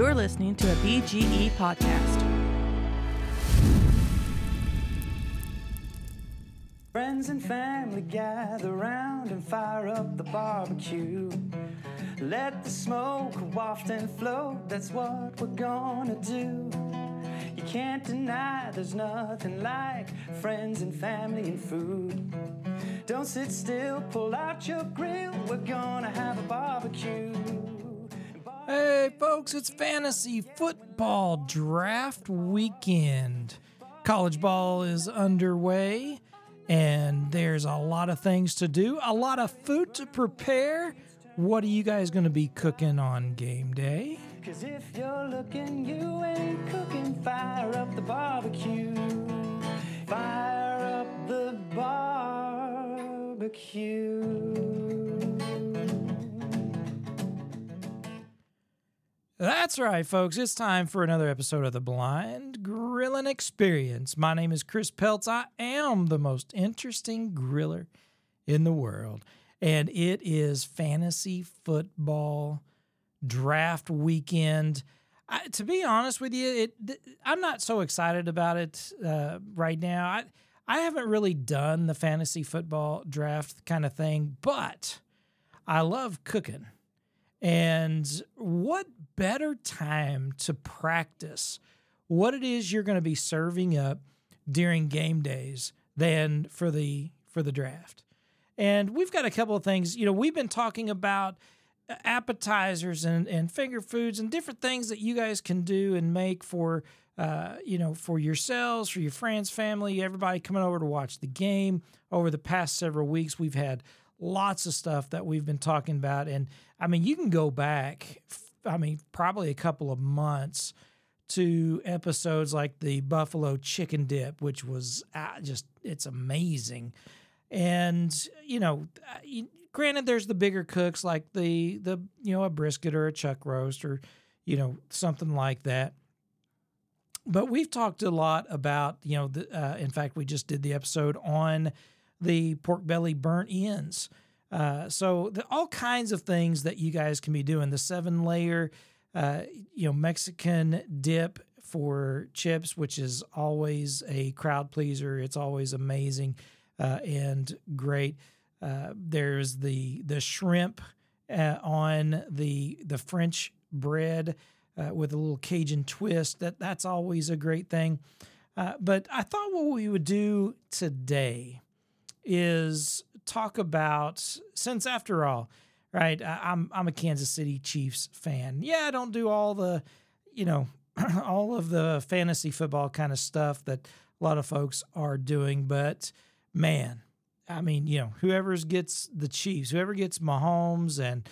You're listening to a BGE podcast. Friends and family gather round and fire up the barbecue. Let the smoke waft and float, that's what we're gonna do. You can't deny there's nothing like friends and family and food. Don't sit still, pull out your grill, we're gonna have a barbecue. Hey, folks, it's fantasy football draft weekend. College ball is underway, and there's a lot of things to do, a lot of food to prepare. What are you guys going to be cooking on game day? Cause if you're looking, you ain't cooking. Fire up the barbecue. Fire up the barbecue. That's right, folks. It's time for another episode of the Blind Grilling Experience. My name is Chris Peltz. I am the most interesting griller in the world, and it is fantasy football draft weekend. I, to be honest with you, it th- I'm not so excited about it uh, right now. I I haven't really done the fantasy football draft kind of thing, but I love cooking. And what better time to practice what it is you're going to be serving up during game days than for the for the draft. And we've got a couple of things, you know, we've been talking about appetizers and, and finger foods and different things that you guys can do and make for uh, you know for yourselves for your friends family everybody coming over to watch the game over the past several weeks we've had lots of stuff that we've been talking about and i mean you can go back i mean probably a couple of months to episodes like the buffalo chicken dip which was uh, just it's amazing. And you know uh, granted there's the bigger cooks like the the you know a brisket or a chuck roast or you know something like that. But we've talked a lot about you know the, uh, in fact we just did the episode on the pork belly burnt ends uh, so the, all kinds of things that you guys can be doing the seven layer uh, you know mexican dip for chips which is always a crowd pleaser it's always amazing uh, and great uh, there's the the shrimp uh, on the the French bread uh, with a little Cajun twist. That that's always a great thing. But I thought what we would do today is talk about since after all, right? I'm I'm a Kansas City Chiefs fan. Yeah, I don't do all the, you know, all of the fantasy football kind of stuff that a lot of folks are doing, but man I mean, you know, whoever gets the Chiefs, whoever gets Mahomes and,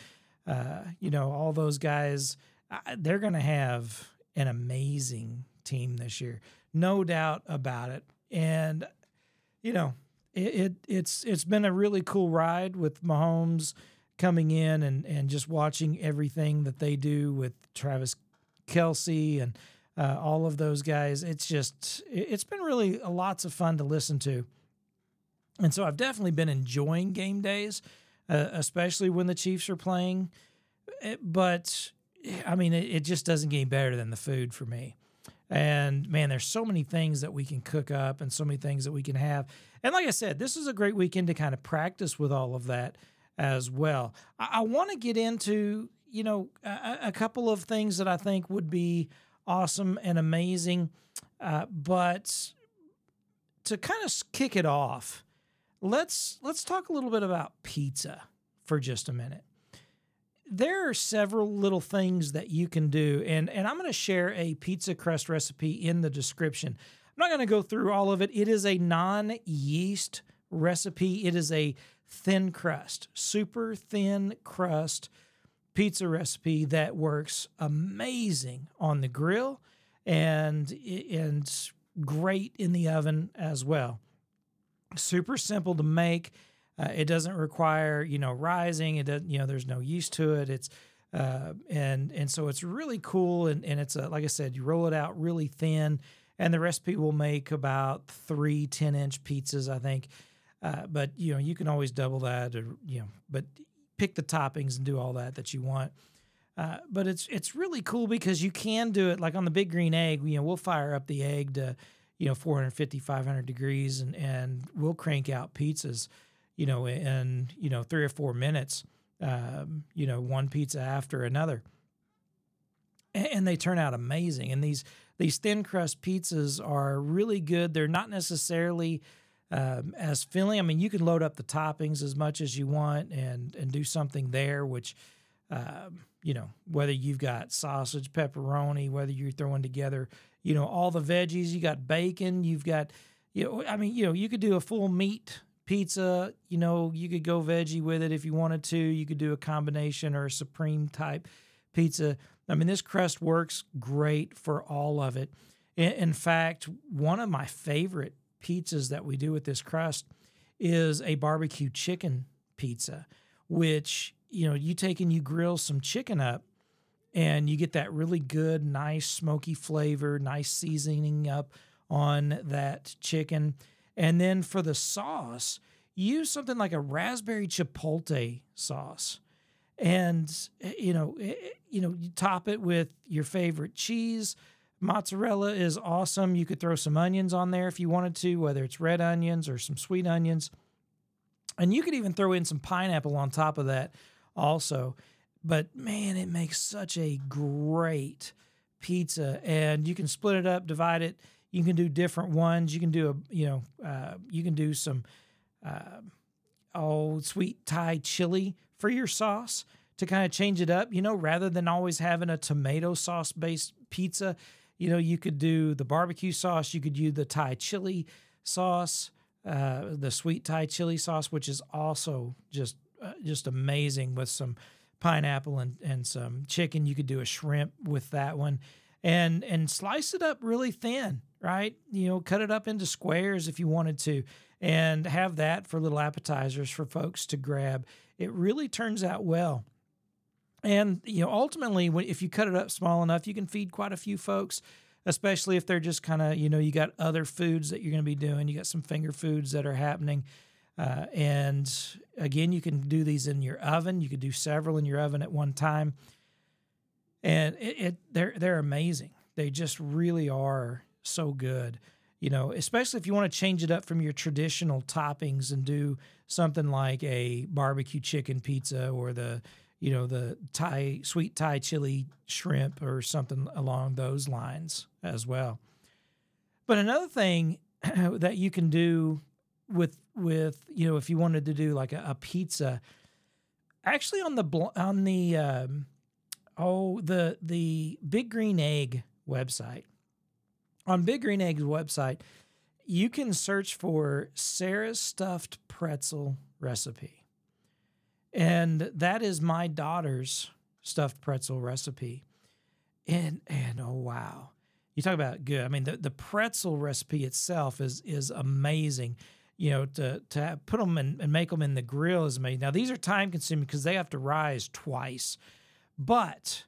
uh, you know, all those guys, they're going to have an amazing team this year, no doubt about it. And, you know, it, it it's it's been a really cool ride with Mahomes coming in and and just watching everything that they do with Travis Kelce and uh, all of those guys. It's just it's been really lots of fun to listen to. And so I've definitely been enjoying game days, uh, especially when the Chiefs are playing. But I mean, it, it, just doesn't get better than the food for me. And man, there's so many things that we can cook up and so many things that we can have. And like I said, this is a great weekend to kind of practice with all of that as well. I, I want to get into, you know, a, a, couple of things that I think would be awesome and amazing. Uh, but to kind of kick it off, let's let's talk a little bit about pizza for just a minute. There are several little things that you can do, and, and I'm going to share a pizza crust recipe in the description. I'm not going to go through all of it. It is a non yeast recipe, it is a thin crust, super thin crust pizza recipe that works amazing on the grill and, and great in the oven as well super simple to make. Uh, it doesn't require you know rising. It doesn't you know there's no yeast to it. It's uh, and and so it's really cool and and it's a, like I said you roll it out really thin and the recipe will make about three 10 inch pizzas I think. Uh, but you know you can always double that or you know but pick the toppings and do all that that you want. Uh, but it's it's really cool because you can do it like on the big green egg. You know, we'll fire up the egg to you know 450 500 degrees and and we'll crank out pizzas you know in you know three or four minutes um, you know one pizza after another. And, and they turn out amazing. And these these thin crust pizzas are really good. They're not necessarily um, as filling. I mean you can load up the toppings as much as you want and and do something there which um, you know whether you've got sausage pepperoni whether you're throwing together you know all the veggies. You got bacon. You've got you know i mean you know you could do a full meat pizza you know you could go veggie with it if you wanted to. You could do a combination or a supreme type pizza. I mean this crust works great for all of it. In, fact one of my favorite pizzas that we do with this crust is a barbecue chicken pizza which you know you take and you grill some chicken up and you get that really good, nice smoky flavor, nice seasoning up on that chicken. And then for the sauce, use something like a raspberry chipotle sauce. And eh, you know, eh, eh, you know, you top it with your favorite cheese. Mozzarella is awesome. You could throw some onions on there if you wanted to, whether it's red onions or some sweet onions. And you could even throw in some pineapple on top of that also. But man, it makes such a great pizza, and you can split it up, divide it. You can do different ones. You can do a, you know, uh, you can do some, uh, oh, sweet Thai chili for your sauce to kind of change it up. You know, rather than always having a tomato sauce based pizza, you know, you could do the barbecue sauce. You could use the Thai chili sauce, uh, the sweet Thai chili sauce, which is also just uh, just amazing with some pineapple and, and some chicken. You could do a shrimp with that one and and slice it up really thin, right? You know, cut it up into squares if you wanted to and have that for little appetizers for folks to grab. It really turns out well. And you know, ultimately if you cut it up small enough, you can feed quite a few folks especially if they're just kind of, you know, you got other foods that you're going to be doing. You got some finger foods that are happening. Uh, and again, you can do these in your oven. You could do several in your oven at one time, and it, it they're they're amazing. They just really are so good. You know, especially if you want to change it up from your traditional toppings and do something like a barbecue chicken pizza or the you know the Thai sweet Thai chili shrimp or something along those lines as well. But another thing that you can do with with you know if you wanted to do like a, a pizza actually on the on the um, oh the the big green egg website on big green egg's website you can search for sarah's stuffed pretzel recipe. And that is my daughter's stuffed pretzel recipe. And and oh wow. You talk about good. I mean the, the pretzel recipe itself is is amazing. You know, to to put them and, and make them in the grill is made. Now these are time consuming because they have to rise twice. But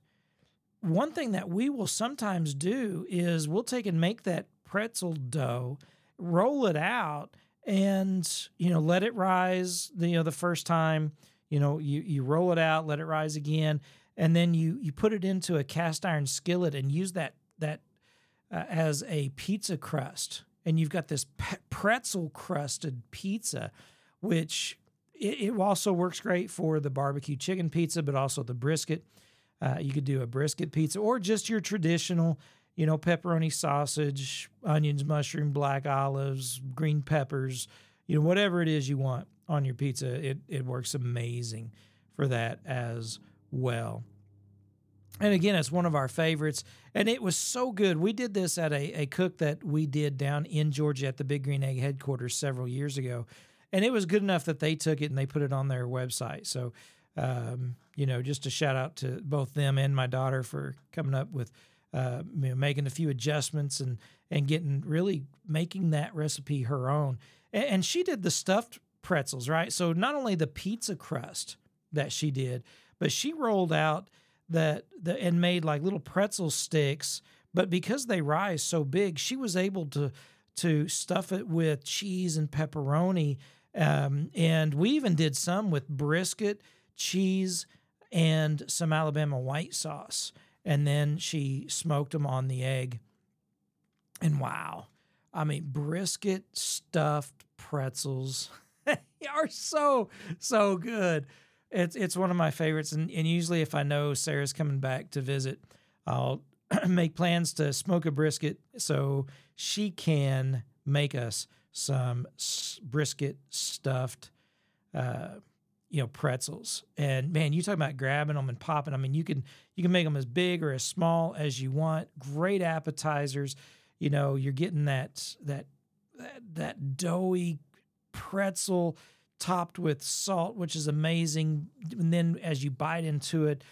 one thing that we will sometimes do is we'll take and make that pretzel dough, roll it out, and you know let it rise. The, you know the first time, you know you you roll it out, let it rise again, and then you you put it into a cast iron skillet and use that that uh, as a pizza crust and you've got this pretzel crusted pizza, which it, it, also works great for the barbecue chicken pizza, but also the brisket. Uh, you could do a brisket pizza or just your traditional, you know, pepperoni sausage, onions, mushroom, black olives, green peppers, you know, whatever it is you want on your pizza. It, it works amazing for that as well. And again, it's one of our favorites. And it was so good. We did this at a, a cook that we did down in Georgia at the Big Green Egg headquarters several years ago. And it was good enough that they took it and they put it on their website. So, um, you know, just a shout out to both them and my daughter for coming up with uh, you know, making a few adjustments and and getting really making that recipe her own. And, and she did the stuffed pretzels, right? So not only the pizza crust that she did, but she rolled out that the and made like little pretzel sticks. But because they rise so big, she was able to to stuff it with cheese and pepperoni. Um, and we even did some with brisket, cheese, and some Alabama white sauce. And then she smoked them on the egg. And wow, I mean, brisket stuffed pretzels are so, so good. It's, it's one of my favorites. And, and usually, if I know Sarah's coming back to visit, I'll make plans to smoke a brisket so she can make us some brisket stuffed uh, you know pretzels. And man you talk about grabbing them and popping i mean you can you can make them as big or as small as you want. Great appetizers. You know you're getting that that that, that doughy pretzel topped with salt which is amazing. And then as you bite into it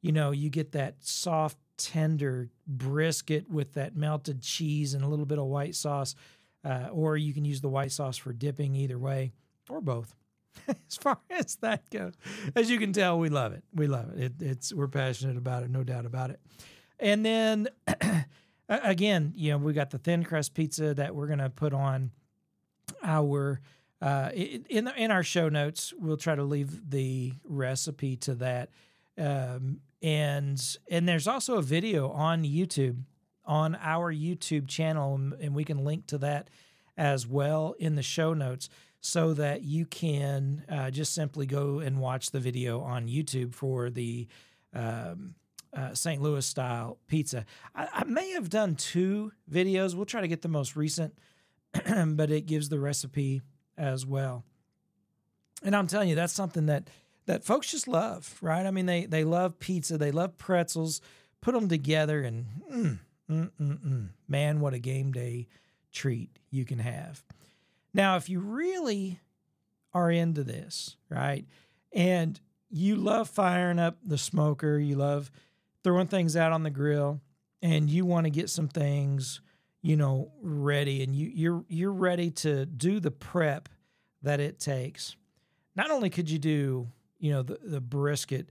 you know you get that soft tender brisket with that melted cheese and a little bit of white sauce uh, or you can use the white sauce for dipping either way or both as far as that goes. As you can tell, we love it. We love it. it it's we're passionate about it, no doubt about it. And then again, you know, we got the thin crust pizza that we're gonna put on our uh, in the, in our show notes. We'll try to leave the recipe to that. Um, and and there's also a video on YouTube on our YouTube channel, and we can link to that as well in the show notes so that you can uh, just simply go and watch the video on YouTube for the um, uh, St. Louis style pizza. I, I, may have done two videos. We'll try to get the most recent, but it gives the recipe as well. And I'm telling you, that's something that that folks just love, right? I mean, they they love pizza, they love pretzels. Put them together, and mm, mm, mm, mm. man, what a game day treat you can have. Now, if you really are into this, right, and you love firing up the smoker, you love throwing things out on the grill, and you want to get some things, you know, ready, and you you're you're ready to do the prep that it takes. Not only could you do, you know, the, the brisket,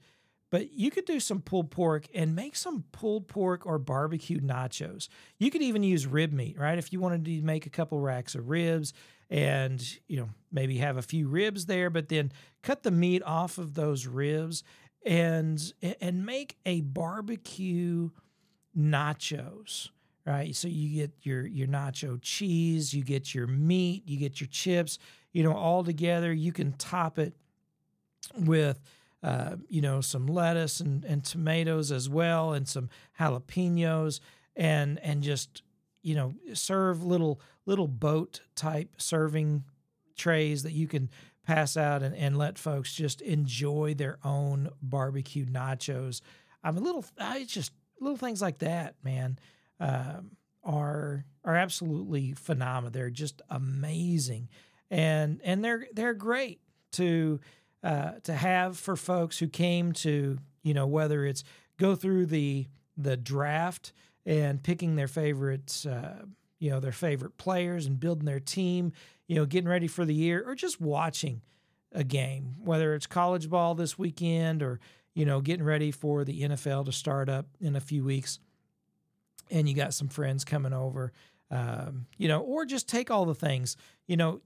but you could do some pulled pork and make some pulled pork or barbecue nachos. You could even use rib meat, right? If you wanted to make a couple racks of ribs, and you know maybe have a few ribs there but then cut the meat off of those ribs and and make a barbecue nachos right? So you get your your nacho cheese you get your meat you get your chips you know all together. You can top it with uh, you know some lettuce and, and tomatoes as well and some jalapenos and and just you know serve little little boat type serving trays that you can pass out and, and let folks just enjoy their own barbecue nachos. I'm a little, I just little things like that, man, um, are are absolutely phenomenal. They're just amazing, and and they're they're great to uh, to have for folks who came to you know whether it's go through the the draft and picking their favorites. Uh, you know, their favorite players and building their team, you know, getting ready for the year or just watching a game, whether it's college ball this weekend or, you know, getting ready for the NFL to start up in a few weeks. And you got some friends coming over, um, you know, or just take all the things, you know,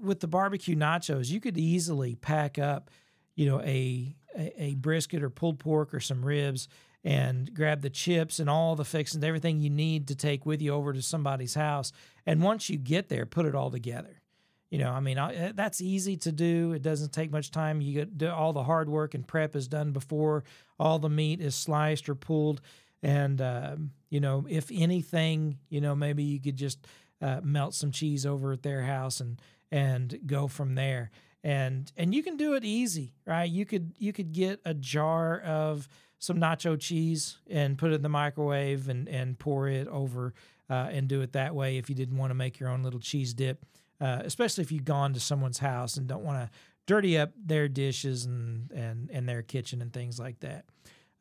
with the barbecue nachos, you could easily pack up, you know, a, a, a brisket or pulled pork or some ribs and grab the chips and all the fixings, everything you need to take with you over to somebody's house. And once you get there, put it all together. You know, I mean, I, that's easy to do. It doesn't take much time. You get do all the hard work and prep is done before all the meat is sliced or pulled. And um, you know, if anything, you know, maybe you could just uh, melt some cheese over at their house and and go from there. And and you can do it easy, right? You could you could get a jar of some nacho cheese and put it in the microwave and, and pour it over uh, and do it that way if you didn't want to make your own little cheese dip, uh, especially if you've gone to someone's house and don't want to dirty up their dishes and, and, and their kitchen and things like that.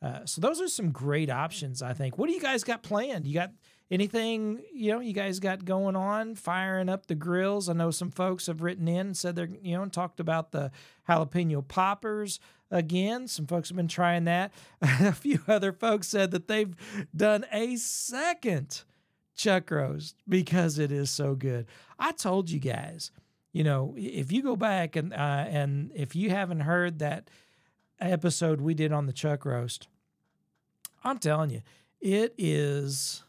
Uh, so those are some great options, I think. What do you guys got planned? You got anything you know you guys got going on firing up the grills? I know some folks have written in and said they're you know and talked about the jalapeno poppers again. Some folks have been trying that. A few other folks said that they've done a second chuck roast because it is so good. I told you guys you know if you go back and uh, and if you haven't heard that episode we did on the chuck roast, I'm telling you, it is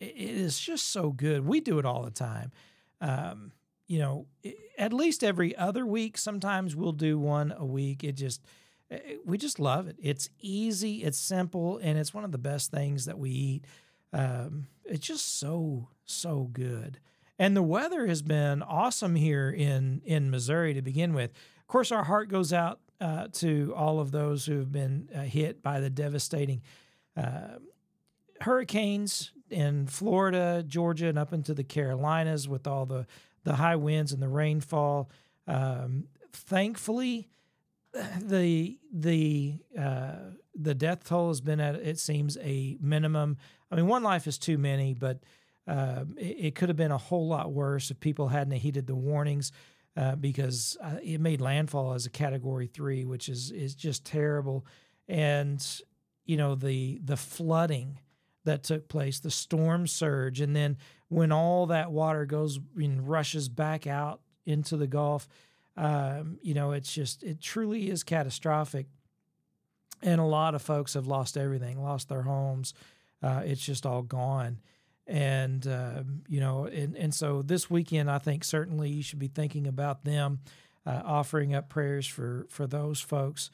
it is just so good. We do it all the time. Um, you know, at least every other week. Sometimes we'll do one a week. It just we just love it. It's easy, it's simple, and it's one of the best things that we eat. Um, it's just so so good. And the weather has been awesome here in in Missouri to begin with. Of course, our heart goes out uh, to all of those who have been uh, hit by the devastating uh, hurricanes in Florida, Georgia, and up into the Carolinas with all the the high winds and the rainfall. Um, thankfully, the the uh, the death toll has been at it seems a minimum. I mean, one life is too many, but uh, it, it, could have been a whole lot worse if people hadn't heeded the warnings. Uh, because uh, it made landfall as a Category Three, which is is just terrible, and you know the the flooding that took place, the storm surge, and then when all that water goes and rushes back out into the Gulf, um, you know, it's just it truly is catastrophic, and a lot of folks have lost everything, lost their homes. Uh, it's just all gone. And uh, you know and, and so this weekend i think certainly you should be thinking about them uh, offering up prayers for for those folks.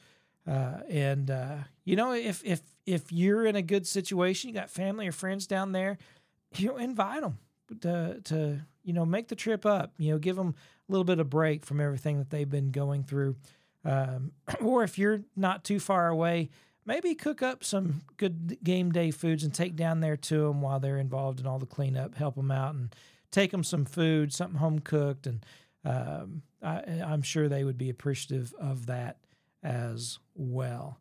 Uh, and uh, you know if if if you're in a good situation you got family or friends down there you know invite them to to you know make the trip up you know give them a little bit of break from everything that they've been going through um, or if you're not too far away maybe cook up some good game day foods and take down there to them while they're involved in all the cleanup. Help them out and take them some food, something home cooked, and um, I, I'm sure they would be appreciative of that as well.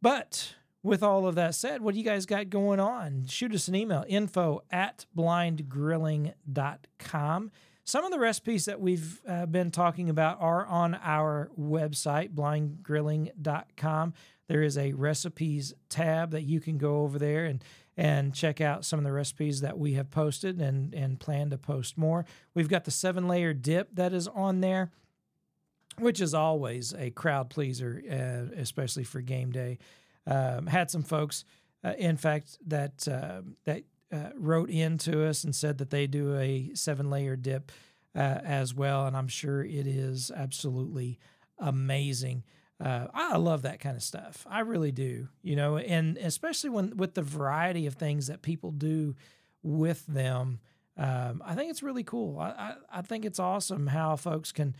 But with all of that said, what do you guys got going on? Shoot us an email info at blindgrilling.com. Some of the recipes that we've uh, been talking about are on our website, blindgrilling.com. There is a recipes tab that you can go over there and and check out some of the recipes that we have posted and and plan to post more. We've got the seven layer dip that is on there, which is always a crowd pleaser, uh, especially for game day. Um, had some folks, uh, in fact, that uh, that uh, wrote in to us and said that they do a seven layer dip uh, as well. And I'm sure it is absolutely amazing. Uh, I love that kind of stuff. I really do, you know, and especially when with the variety of things that people do with them. Um, I think it's really cool. I, I, I think it's awesome how folks can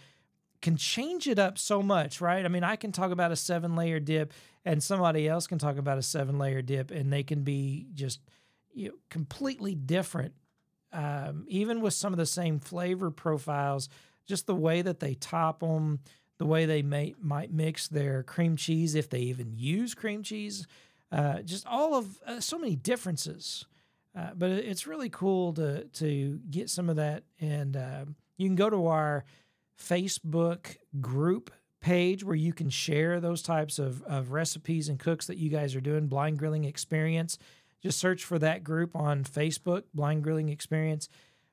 can change it up so much, right? I mean, I can talk about a seven layer dip, and somebody else can talk about a seven layer dip, and they can be just you know, completely different, um, even with some of the same flavor profiles. Just the way that they top them, the way they may might mix their cream cheese, if they even use cream cheese, uh, just all of uh, so many differences. Uh, but it's really cool to to get some of that, and uh, you can go to our Facebook group page where you can share those types of, of recipes and cooks that you guys are doing. Blind Grilling Experience just search for that group on Facebook, Blind Grilling Experience.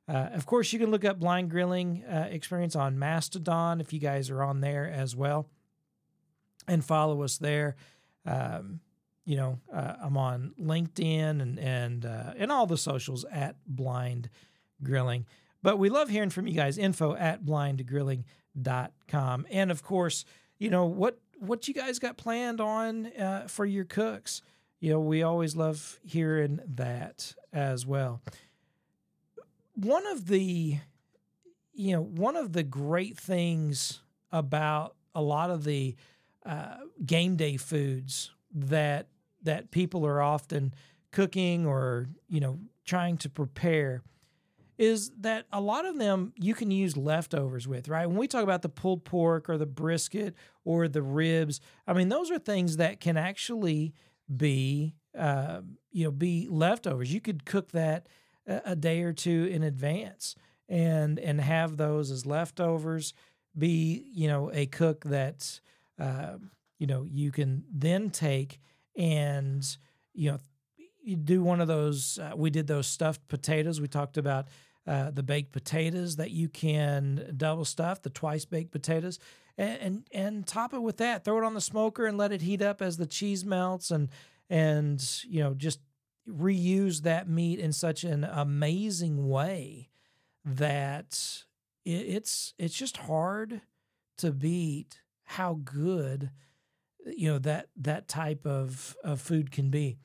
Uh, of course, you can look up Blind Grilling uh, Experience on Mastodon if you guys are on there as well, and follow us there. Um, you know, uh, I'm on LinkedIn and and uh, and all the socials at Blind Grilling. But we love hearing from you guys. Info at blindgrilling.com. And of course, you know what what you guys got planned on uh, for your cooks you know, we always love hearing that as well. One of the, you know, one of the great things about a lot of the uh, game day foods that that people are often cooking or you know trying to prepare is that a lot of them you can use leftovers with, right? When we talk about the pulled pork or the brisket or the ribs, I mean, those are things that can actually be uh, you know be leftovers. You could cook that a, day or two in advance and and have those as leftovers. Be you know a cook that uh, you know you can then take and you know you do one of those. Uh, we did those stuffed potatoes. We talked about uh, the baked potatoes that you can double stuff, the twice baked potatoes. and, and and top it with that. Throw it on the smoker and let it heat up as the cheese melts, and and you know just reuse that meat in such an amazing way that it, it's it's just hard to beat how good you know that that type of of food can be.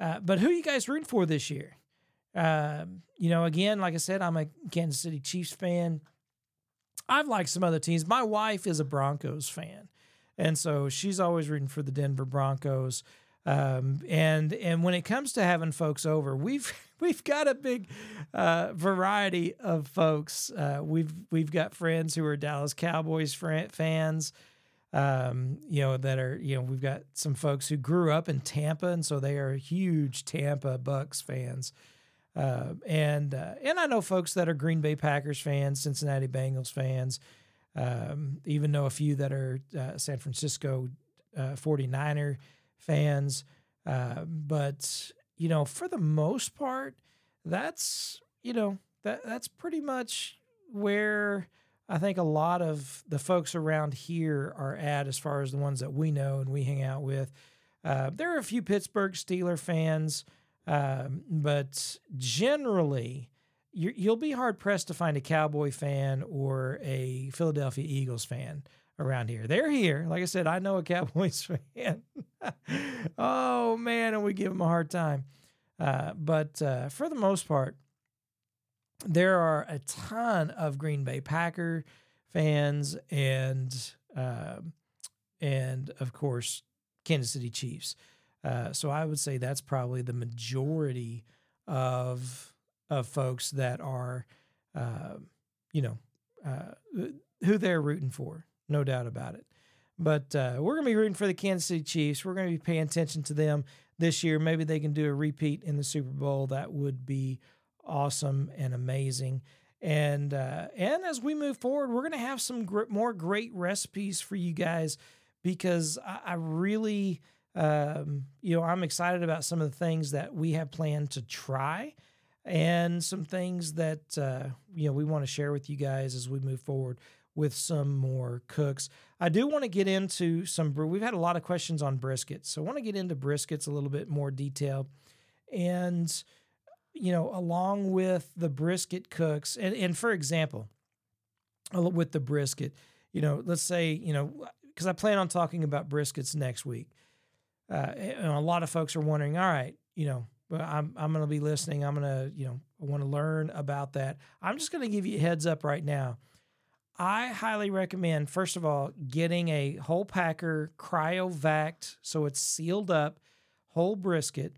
Uh, but who you guys rooting for this year? Uh, you know, again, like I said, I'm a Kansas City Chiefs fan. I've liked some other teams. My wife is a Broncos fan, and so she's always rooting for the Denver Broncos. Um, and and when it comes to having folks over, we've we've got a big uh, variety of folks. Uh, we've we've got friends who are Dallas Cowboys fans um, you know, that are, you know, we've got some folks who grew up in Tampa, and so they are huge Tampa Bucks fans. Uh, and uh, and I know folks that are Green Bay Packers fans, Cincinnati Bengals fans, um, even know a few that are uh, San Francisco uh, 49er fans. Uh, but you know, for the most part, that's you know that that's pretty much where I think a lot of the folks around here are at as far as the ones that we know and we hang out with. Uh, there are a few Pittsburgh Steeler fans, um, but generally, you will be hard pressed to find a Cowboy fan or a Philadelphia Eagles fan around here. They're here. Like I said, I know a Cowboys fan. oh, man, and we give them a hard time. Uh, but uh, for the most part, there are a ton of Green Bay Packer fans and uh, and of course Kansas City Chiefs. Uh, so I would say that's probably the majority of of folks that are, uh, you know, uh, who they're rooting for, no doubt about it. But uh, we're going to be rooting for the Kansas City Chiefs. We're going to be paying attention to them this year. Maybe they can do a repeat in the Super Bowl. That would be awesome and amazing. And uh, and as we move forward, we're going to have some gr- more great recipes for you guys because I, I really, um, you know, I'm excited about some of the things that we have planned to try, and some things that uh, you know we want to share with you guys as we move forward with some more cooks. I do want to get into some. We've had a lot of questions on briskets, so I want to get into briskets a little bit more detail, and you know, along with the brisket cooks, and, and for example, with the brisket, you know, let's say, you know, because I plan on talking about briskets next week. Uh, and a lot of folks are wondering, all right, you know, I'm I'm going to be listening. I'm going to, you know, want to learn about that. I'm just going to give you a heads up right now. I highly recommend, first of all, getting a whole packer cryovac so it's sealed up whole brisket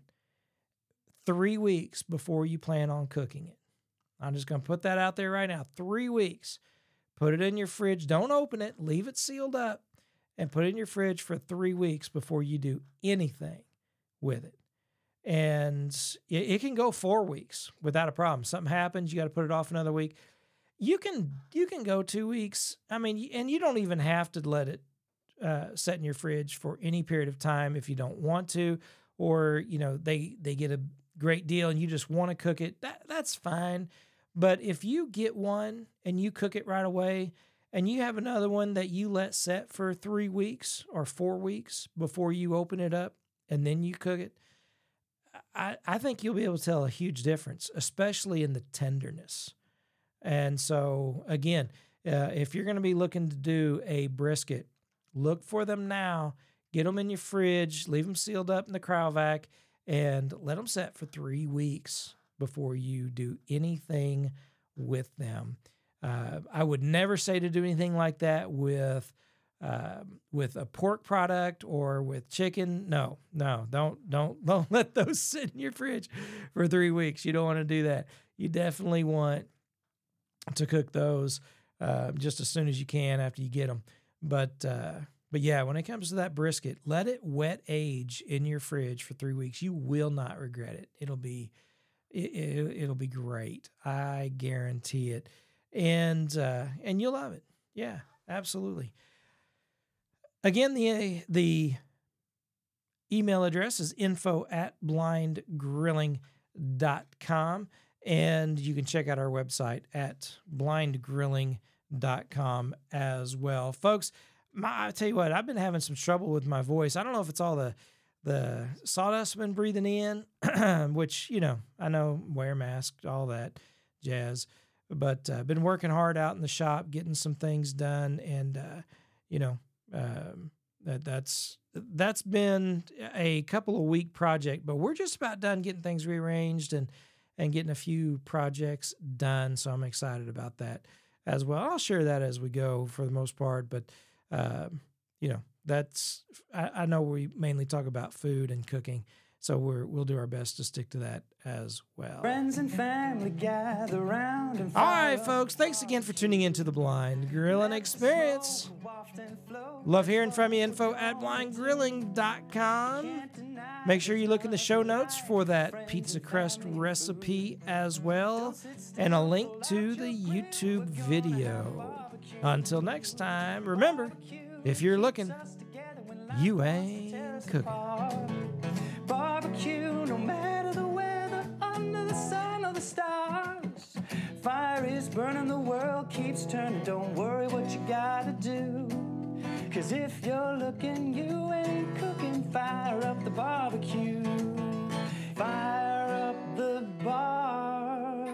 three weeks before you plan on cooking it. I'm just going to put that out there right now. Three weeks. Put it in your fridge. Don't open it. Leave it sealed up and put it in your fridge for three weeks before you do anything with it. And it, it can go four weeks without a problem. Something happens, you got to put it off another week. You can you can go two weeks. I mean, and you don't even have to let it uh, set in your fridge for any period of time if you don't want to, or you know they they get a great deal and you just want to cook it, that that's fine. But if you get one and you cook it right away, and you have another one that you let set for three weeks or four weeks before you open it up and then you cook it, I, I think you'll be able to tell a huge difference, especially in the tenderness. And so, again, uh, if you're going to be looking to do a brisket, look for them now. Get them in your fridge, leave them sealed up in the cryovac, and let them set for three weeks before you do anything with them. Uh, I would never say to do anything like that with uh, with a pork product or with chicken. No, no, don't don't don't let those sit in your fridge for three weeks. You don't want to do that. You definitely want to cook those uh, just as soon as you can after you get them. But uh, but yeah, when it comes to that brisket, let it wet age in your fridge for three weeks. You will not regret it. It'll be it, will it, be great. I guarantee it. And uh, and you'll love it. Yeah, absolutely. Again, the the email address is info at blindgrilling.com. And you can check out our website at blindgrilling.com as well. Folks, my, I tell you what, I've been having some trouble with my voice. I don't know if it's all the the sawdust I've been breathing in, which you know I know wear mask, all that jazz. But I've uh, been working hard out in the shop, getting some things done, and uh, you know um, that that's that's been a couple of week project. But we're just about done getting things rearranged and and getting a few projects done. So I'm excited about that as well. I'll share that as we go for the most part, but uh, you know that's I, I, know we mainly talk about food and cooking, so we're we'll do our best to stick to that as well. Friends and family gather around and All right, folks. Thanks again for tuning in to the Blind Grilling Experience. Love hearing from you. Info at blindgrilling.com. Make sure you look in the show notes for that pizza crust recipe as well, and a link to the YouTube video. Until next time, remember if you're looking, you ain't cooking. Barbecue, no matter the weather, under the sun or the stars. Fire is burning, the world keeps turning. Don't worry what you gotta do. Cause if you're looking, you ain't cooking. Fire up the barbecue. Fire up the barbecue.